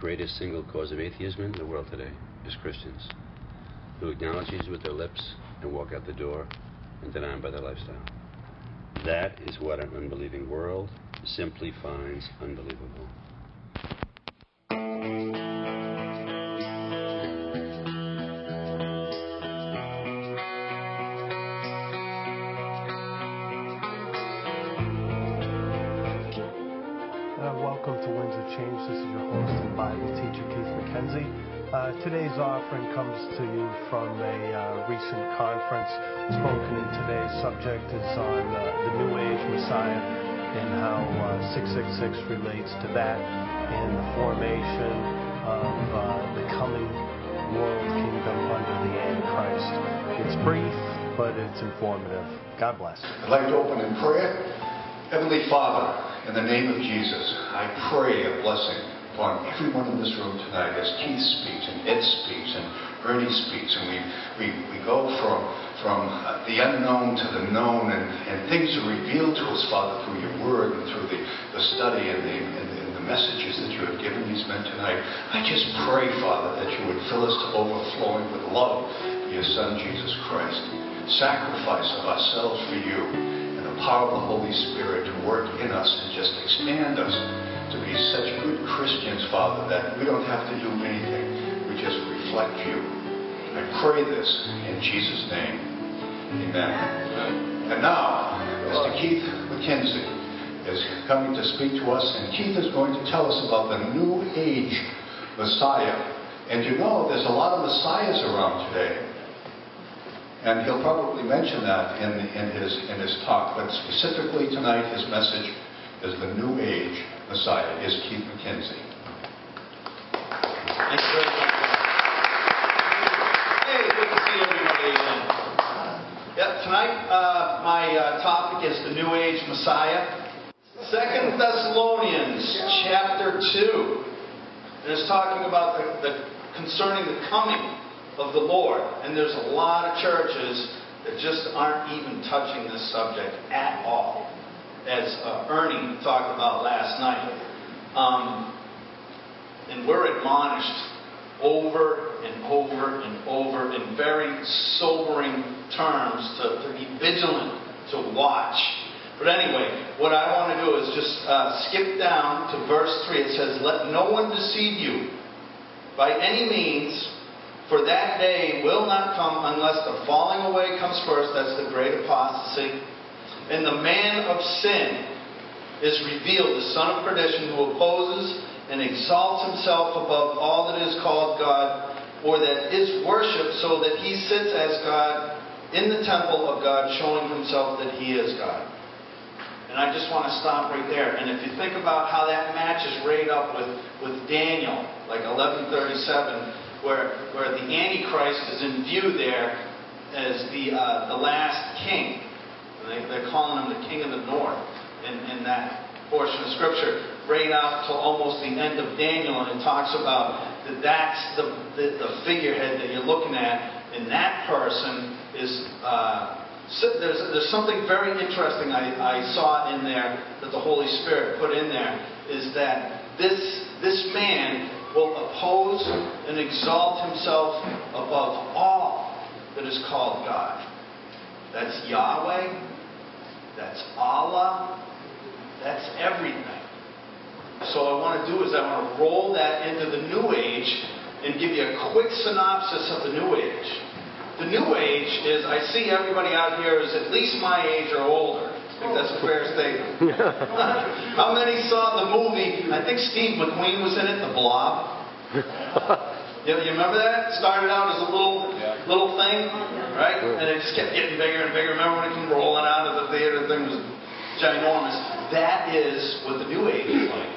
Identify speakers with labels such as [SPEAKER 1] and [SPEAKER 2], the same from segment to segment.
[SPEAKER 1] greatest single cause of atheism in the world today is Christians who acknowledge Jesus with their lips and walk out the door and deny him by their lifestyle. That is what an unbelieving world simply finds unbelievable.
[SPEAKER 2] Offering comes to you from a uh, recent conference. Spoken in today's subject is on uh, the New Age Messiah and how uh, 666 relates to that and the formation of uh, the coming world kingdom under the Antichrist. It's brief, but it's informative. God bless.
[SPEAKER 3] I'd like to open in prayer. Heavenly Father, in the name of Jesus, I pray a blessing upon everyone in this room tonight as Keith speaks and Ed speaks and Ernie speaks, and we, we, we go from, from the unknown to the known, and, and things are revealed to us, Father, through your word and through the, the study and the, and, the, and the messages that you have given these men tonight. I just pray, Father, that you would fill us to overflowing with love for your Son, Jesus Christ. Sacrifice of ourselves for you and the power of the Holy Spirit to work in us and just expand us to be such good Christians, Father, that we don't have to do anything. We just reflect you. I pray this in Jesus' name. Amen. And now, Mr. Keith McKenzie is coming to speak to us, and Keith is going to tell us about the New Age Messiah. And you know, there's a lot of messiahs around today. And he'll probably mention that in, in, his, in his talk, but specifically tonight his message is the New Age Messiah, is Keith McKenzie.
[SPEAKER 4] Thank you very much. Hey, good to see everybody. Yep, tonight uh, my uh, topic is the New Age Messiah. Second Thessalonians chapter 2. And it's talking about the, the concerning the coming of the Lord. And there's a lot of churches that just aren't even touching this subject at all, as uh, Ernie talked about last night. Um, and we're admonished over and over and over in very sobering terms to, to be vigilant, to watch. But anyway, what I want to do is just uh, skip down to verse 3. It says, Let no one deceive you by any means for that day will not come unless the falling away comes first. That's the great apostasy. And the man of sin is revealed, the son of perdition, who opposes and exalts himself above all that is called God, or that is worshipped, so that he sits as God in the temple of God, showing himself that he is God. And I just want to stop right there. And if you think about how that matches right up with, with Daniel, like 1137, where, where the Antichrist is in view there as the, uh, the last king. They, they're calling him the king of the north in, in that portion of Scripture, right out to almost the end of Daniel, and it talks about that that's the, the, the figurehead that you're looking at, and that person is. Uh, there's, there's something very interesting I, I saw in there that the Holy Spirit put in there is that this, this man will oppose and exalt himself above all that is called God. That's Yahweh. That's Allah. That's everything. So what I want to do is I want to roll that into the New Age and give you a quick synopsis of the New Age. The New Age is, I see everybody out here is at least my age or older. I think oh. that's a fair statement. How many saw the movie? I think Steve McQueen was in it, The Blob. you, you remember that? It started out as a little yeah. little thing, right? And it just kept getting bigger and bigger. Remember when it came rolling out of the theater? The thing was ginormous. That is what the New Age is like.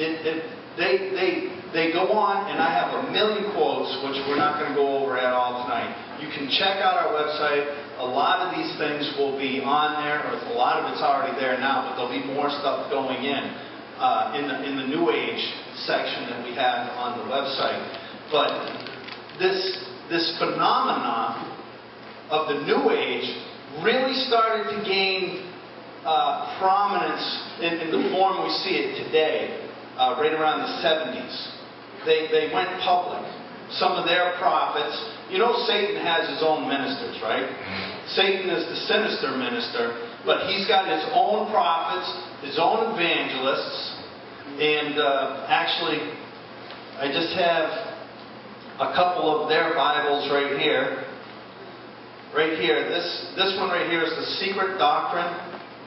[SPEAKER 4] It, it, they, they, they go on, and I have a million quotes, which we're not going to go over at all tonight. You can check out our website. A lot of these things will be on there, or a lot of it's already there now, but there'll be more stuff going in uh, in, the, in the New Age section that we have on the website. But this, this phenomena of the New Age really started to gain uh, prominence in, in, the form we see it today, uh, right around the 70s. they, they went public. Some of their prophets, you know, Satan has his own ministers, right? Satan is the sinister minister, but he's got his own prophets, his own evangelists, and uh, actually, I just have a couple of their Bibles right here. Right here, this, this one right here is The Secret Doctrine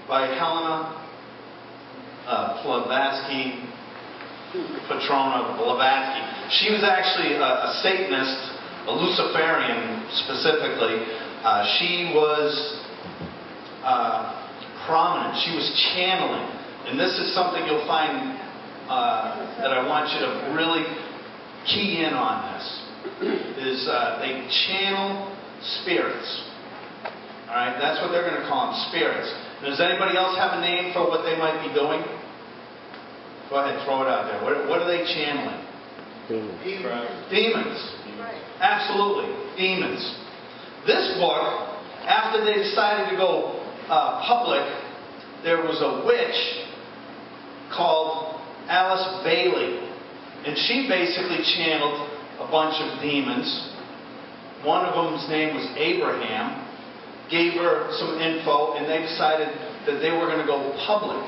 [SPEAKER 4] by Helena uh, Petrovna Blavatsky. She was actually a, a Satanist, a Luciferian specifically. Uh, she was uh, prominent. She was channeling. And this is something you'll find uh, that I want you to really key in on this. Is uh, they channel spirits. All right, that's what they're going to call them, spirits. Does anybody else have a name for what they might be doing? Go ahead, throw it out there. What, what are they channeling?
[SPEAKER 2] Demons.
[SPEAKER 4] Demons. Absolutely, demons. This book, after they decided to go uh, public, there was a witch called Alice Bailey. And she basically channeled a bunch of demons. One of them's name was Abraham. Gave her some info, and they decided that they were going to go public.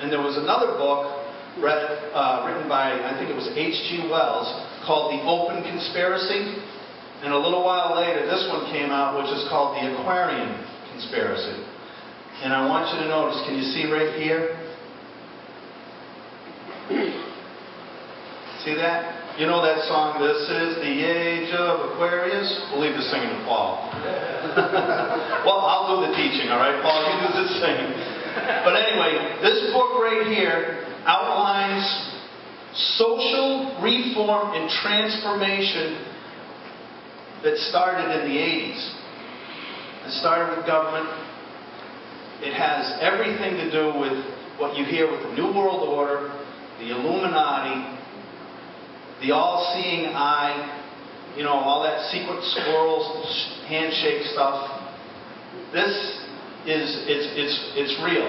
[SPEAKER 4] And there was another book read, uh, written by, I think it was H.G. Wells, called The Open Conspiracy. And a little while later, this one came out, which is called The Aquarian Conspiracy. And I want you to notice, can you see right here? See that? You know that song, This is the Age of Aquarius? We'll leave the singing to Paul. well, I'll do the teaching, all right? Paul, you do the singing. But anyway, this book right here outlines social reform and transformation that started in the 80s. It started with government. It has everything to do with what you hear with the New World Order, the Illuminati, the all-seeing eye, you know, all that secret squirrel handshake stuff. This is it's it's it's real.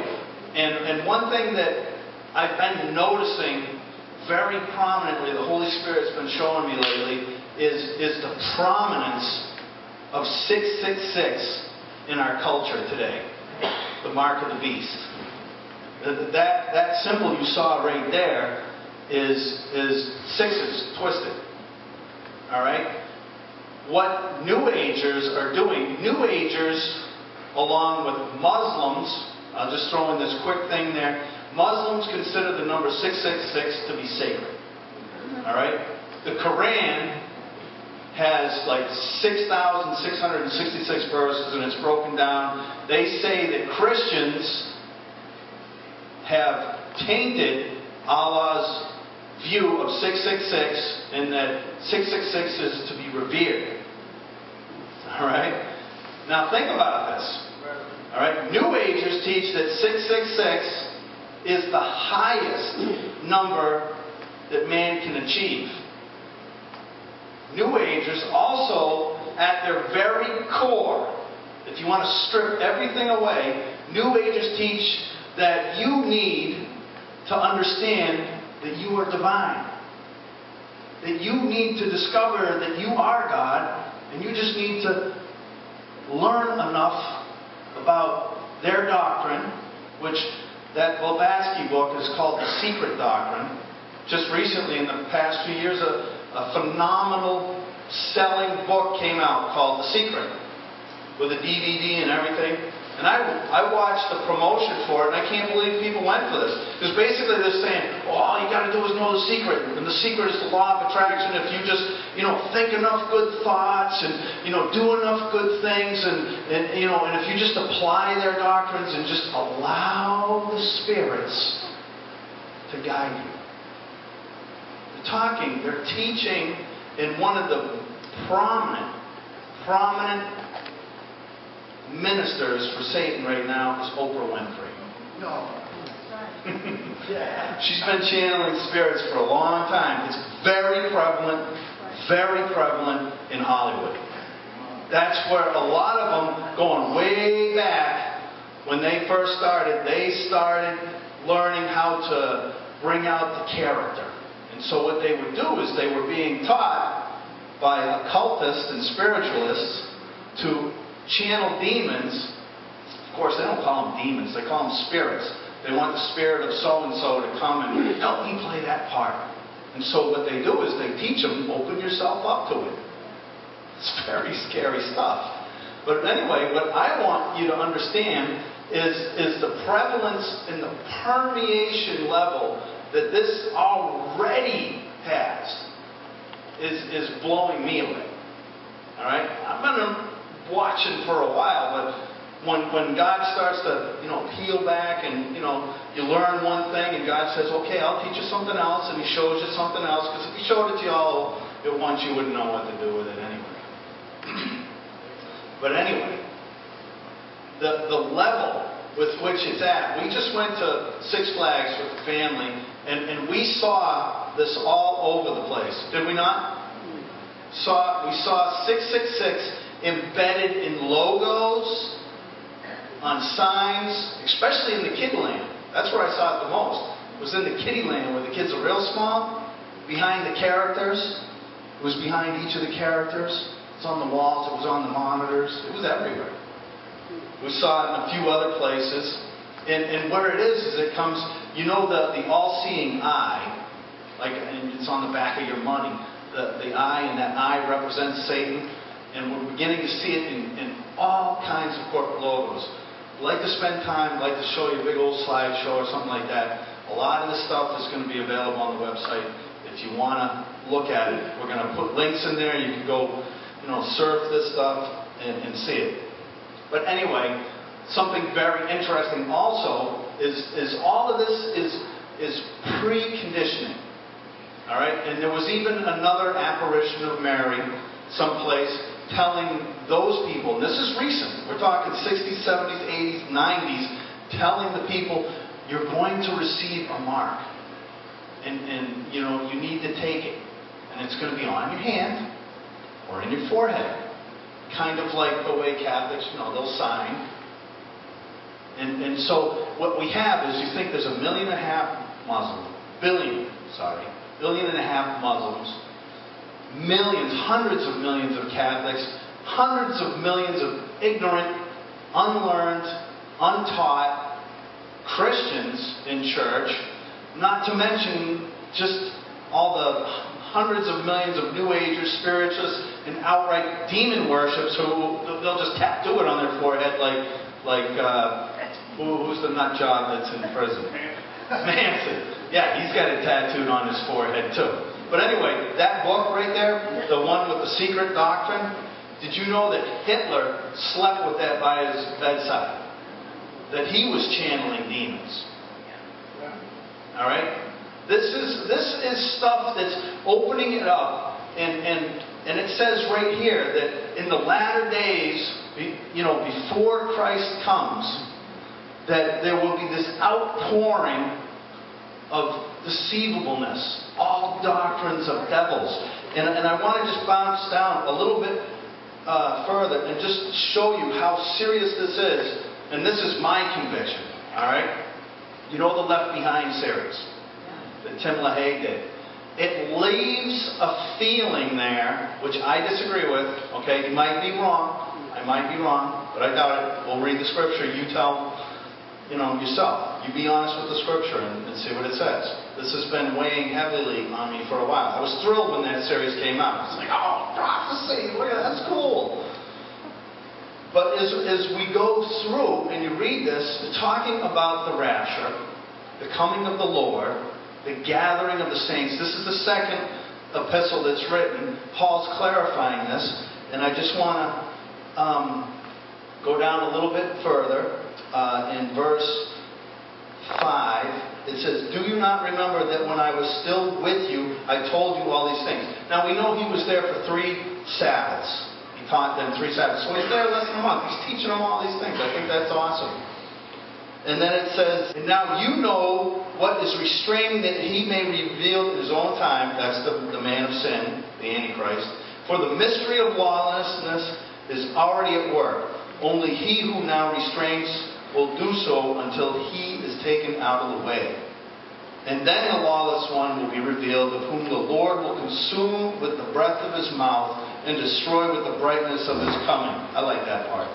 [SPEAKER 4] And and one thing that I've been noticing very prominently, the Holy Spirit's been showing me lately, is is the prominence of 666 in our culture today. The mark of the beast. That that symbol you saw right there is, is sixes twisted. All right? What New Agers are doing, New Agers, along with Muslims, I'll just throw in this quick thing there. Muslims consider the number 666 to be sacred. All right? The Quran has like 6,666 verses and it's broken down. They say that Christians have tainted Allah's view of 666 and that 666 is to be revered. All right? Now think about this. All right? New Agers teach that 666 is the highest number that man can achieve. New Agers also, at their very core, if you want to strip everything away, New Agers teach that you need to understand that you are divine. That you need to discover that you are God, and you just need to learn enough about their doctrine, which that Blavatsky book is called The Secret Doctrine. Just recently, in the past few years, a, a phenomenal selling book came out called The Secret, with a DVD and everything. And I, I watched the promotion for it, and I can't believe people went for this. Because basically they're saying, oh, all you got to do is know the secret. And the secret is the law of attraction. If you just, you know, think enough good thoughts and, you know, do enough good things and, and you know, and if you just apply their doctrines and just allow the spirits to guide you. They're talking, they're teaching in one of the prominent, prominent ministers for Satan right now is Oprah Winfrey.
[SPEAKER 5] No.
[SPEAKER 4] She's been channeling spirits for a long time. It's very prevalent, very prevalent in Hollywood. That's where a lot of them, going way back, when they first started, they started learning how to bring out the character And so what they would do is they were being taught by occultists and spiritualists to channel demons. Of course, they don't call them demons, they call them spirits. They want the spirit of so and so to come and help me play that part. And so what they do is they teach them, open yourself up to it. It's very scary stuff. But anyway, what I want you to understand is, is the prevalence and the permeation level that this already has is, is blowing me away. All right? I've been watching for a while, but when, when God starts to, you know, peel back and, you know, you learn one thing and God says, okay, I'll teach you something else, and He shows you something else, because if He showed it to you all at once, you wouldn't know what to do with it anyway. but anyway, the, the level with which it's at. We just went to Six Flags with the family, and, and we saw this all over the place. Did we not? Mm. Saw we saw 666 embedded in logos, on signs, especially in the kid land. That's where I saw it the most. It was in the kiddie land where the kids are real small, behind the characters. It was behind each of the characters. It was on the walls. It was on the monitors. It was everywhere. We saw it in a few other places. And, and where it is, is it comes, you know, the, the all seeing eye, like and it's on the back of your money. The, the eye, and that eye represents Satan. And we're beginning to see it in, in all kinds of corporate logos. Like to spend time, like to show you a big old slideshow or something like that. A lot of this stuff is going to be available on the website. If you want to look at it, we're going to put links in there. You can go, you know, surf this stuff and, and see it. But anyway, something very interesting also is, is all of this is, is preconditioning. All right? And there was even another apparition of Mary someplace telling those people, and this is recent, we're talking 60s, 70s, 80s, 90s, telling the people, you're going to receive a mark. And, and you know, you need to take it. And it's going to be on your hand or in your forehead kind of like the way Catholics, you know, they'll sign. And, and so what we have is you think there's a million and a half Muslims, billion, sorry, billion and a half Muslims, millions, hundreds of millions of Catholics, hundreds of millions of ignorant, unlearned, untaught Christians in church, not to mention just all the hundreds of millions of New Agers, spiritualists, and outright demon worships who they'll just tattoo it on their forehead like like uh, who, who's the nut job that's in prison? Manson. Yeah, he's got it tattooed on his forehead too. But anyway, that book right there, the one with the secret doctrine, did you know that Hitler slept with that by his bedside? That he was channeling demons. All right? This is, this is stuff that's opening it up. And, and, and it says right here that in the latter days, you know, before Christ comes, that there will be this outpouring of deceivableness, all doctrines of devils. And, and I want to just bounce down a little bit uh, further and just show you how serious this is. And this is my conviction, all right? You know the Left Behind series that Tim LaHaye did. It leaves a feeling there, which I disagree with. Okay, you might be wrong. I might be wrong, but I doubt it. We'll read the scripture. You tell, you know, yourself. You be honest with the scripture and, and see what it says. This has been weighing heavily on me for a while. I was thrilled when that series came out. It's like, oh, prophecy! Look at that. That's cool. But as, as we go through and you read this, talking about the rapture, the coming of the Lord, the gathering of the saints. This is the second epistle that's written. Paul's clarifying this, and I just want to um, go down a little bit further uh, in verse 5. It says, Do you not remember that when I was still with you, I told you all these things? Now we know he was there for three Sabbaths. He taught them three Sabbaths. So he's there less than a month. He's teaching them all these things. I think that's awesome. And then it says, And now you know what is restraining that he may reveal in his own time. That's the, the man of sin, the Antichrist. For the mystery of lawlessness is already at work. Only he who now restrains will do so until he is taken out of the way. And then the lawless one will be revealed, of whom the Lord will consume with the breath of his mouth and destroy with the brightness of his coming. I like that part.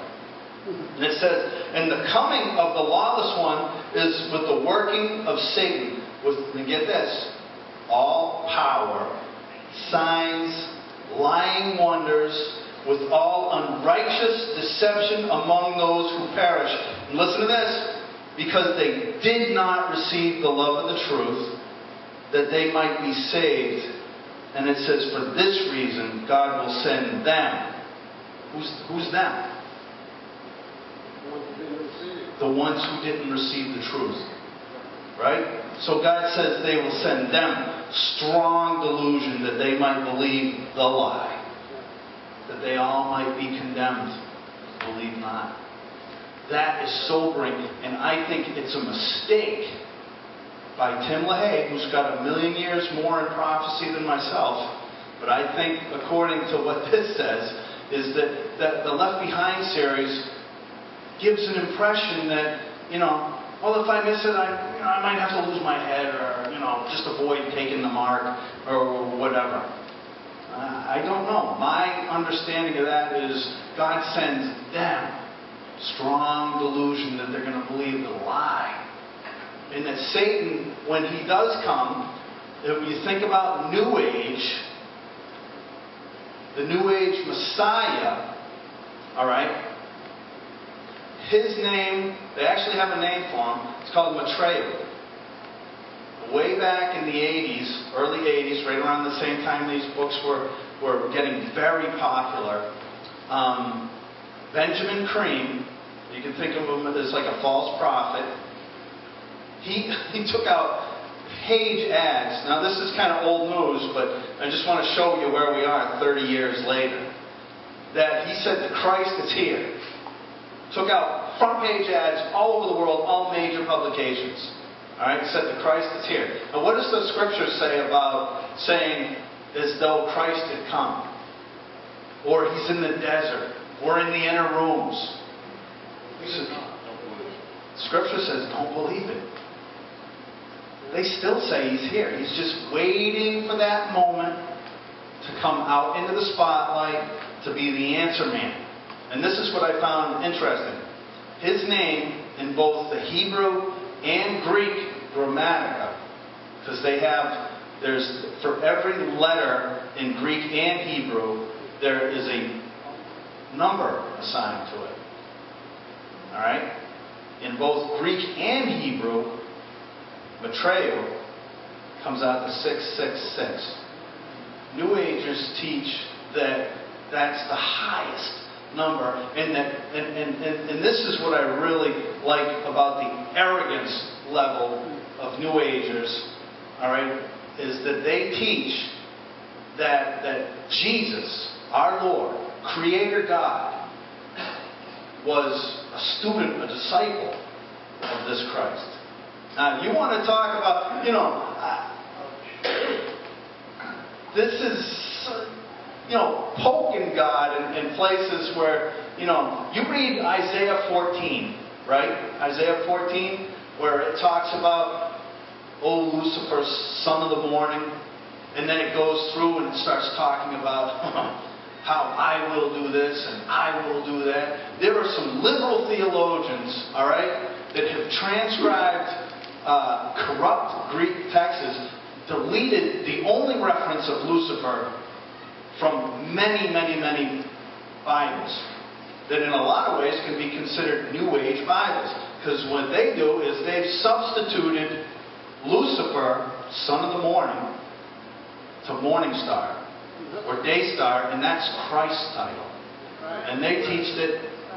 [SPEAKER 4] And it says, and the coming of the lawless one is with the working of Satan. With, and get this, all power, signs, lying wonders, with all unrighteous deception among those who perish. And listen to this because they did not receive the love of the truth, that they might be saved. And it says, for this reason, God will send them. Who's, who's them? The ones who didn't receive the truth. Right? So God says they will send them strong delusion that they might believe the lie. That they all might be condemned. Believe not. That is sobering, and I think it's a mistake by Tim LaHaye, who's got a million years more in prophecy than myself. But I think, according to what this says, is that, that the Left Behind series gives an impression that, you know, well, if I miss it, I, you know, I might have to lose my head or, you know, just avoid taking the mark or whatever. Uh, I don't know. My understanding of that is God sends them strong delusion that they're going to believe the lie. And that Satan, when he does come, if you think about New Age, the New Age Messiah, all right, his name, they actually have a name for him. It's called Maitreya. Way back in the 80s, early 80s, right around the same time these books were, were getting very popular, um, Benjamin Creme, you can think of him as like a false prophet. He, he took out page ads. Now, this is kind of old news, but I just want to show you where we are 30 years later. That he said the Christ is here. Took out front page ads all over the world, all major publications. All right, said the Christ is here. Now, what does the scripture say about saying as though Christ had come? Or he's in the desert, or in the inner rooms. Scripture says, don't believe it. They still say he's here. He's just waiting for that moment to come out into the spotlight to be the answer man. And this is what I found interesting. His name in both the Hebrew and Greek gematria, because they have, there's, for every letter in Greek and Hebrew, there is a number assigned to it. All right? In both Greek and Hebrew, Maitreya comes out to 666. New Agers teach that that's the highest number. And, that, and, and, and, and this is what I really like about the arrogance level of New Agers, all right, is that they teach that, that Jesus, our Lord, Creator God, was a student, a disciple of this Christ. Now, you want to talk about, you know, this is, you know, poking God in, in places where, you know, you read Isaiah 14, right? Isaiah 14, where it talks about, oh, Lucifer, son of the morning. And then it goes through and it starts talking about how I will do this and I will do that. There are some liberal theologians, all right, that have transcribed uh, corrupt Greek texts, deleted the only reference of Lucifer from many, many, many Bibles that in a lot of ways can be considered New Age Bibles. Because what they do is they've substituted Lucifer, son of the morning, to morning star or day star, and that's Christ's title. And they teach that,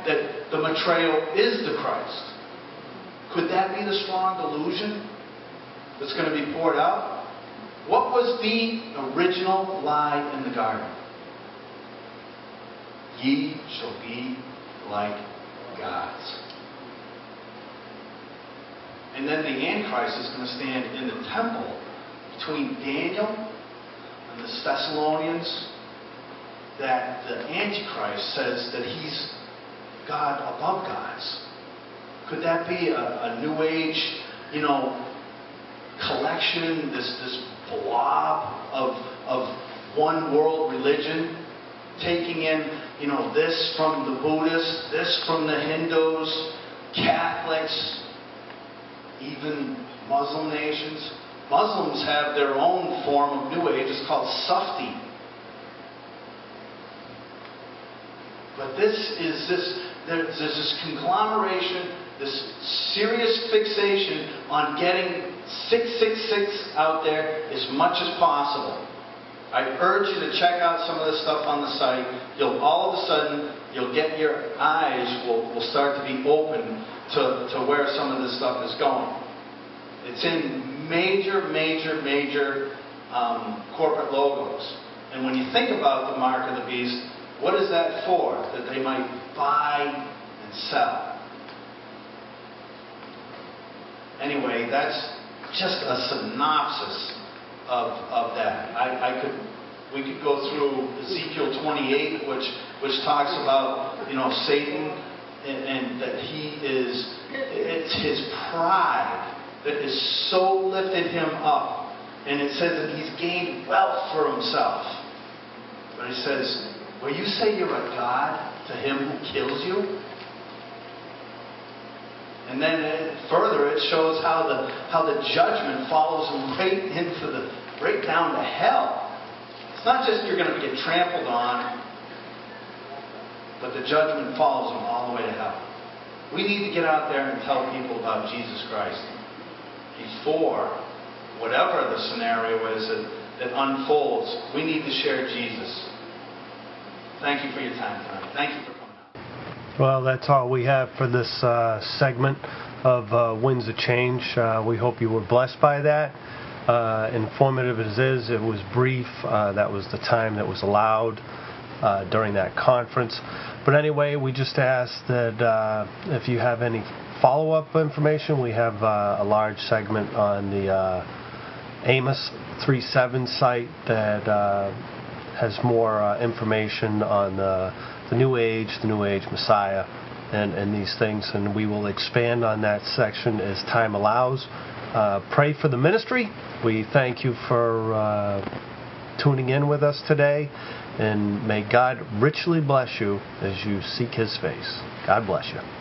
[SPEAKER 4] that the Maitreya is the Christ. Could that be the strong delusion that's going to be poured out? What was the original lie in the garden? Ye shall be like gods. And then the Antichrist is going to stand in the temple between Daniel the Thessalonians that the Antichrist says that he's God above gods. Could that be a, a New Age, you know, collection, this, this blob of, of one world religion, taking in, you know, this from the Buddhists, this from the Hindus, Catholics, even Muslim nations. Muslims have their own form of New Age. It's called Sufi. But this is this, there's this conglomeration, this serious fixation on getting 666 out there as much as possible. I urge you to check out some of this stuff on the site. You'll all of a sudden, you'll get your eyes will, will start to be open to, to where some of this stuff is going. It's in major, major, major um, corporate logos. And when you think about the mark of the beast, what is that for? That they might buy and sell. Anyway, that's just a synopsis of, of that. I, I could we could go through Ezekiel 28, which which talks about you know Satan and, and that he is it's his pride that has so lifted him up, and it says that he's gained wealth for himself. But he says, "Will you say you're a god to him who kills you?" And then further, it shows how the how the judgment follows him right into the right down to hell. It's not just you're going to get trampled on, but the judgment follows him all the way to hell. We need to get out there and tell people about Jesus Christ before whatever the scenario is that, that unfolds. We need to share Jesus. Thank you for your time tonight. Thank you for coming.
[SPEAKER 2] Well, that's all we have for this uh, segment of uh, Winds of Change. Uh, we hope you were blessed by that uh, informative as is, it was brief. Uh, that was the time that was allowed uh, during that conference. But anyway, we just ask that if you have any follow up information, we have uh, a large segment on the uh, Amos 37 site that has more information on the, the New Age, the New Age Messiah. And, and these things, and we will expand on that section as time allows. Uh, pray for the ministry. We thank you for uh, tuning in with us today, and may God richly bless you as you seek His face. God bless you.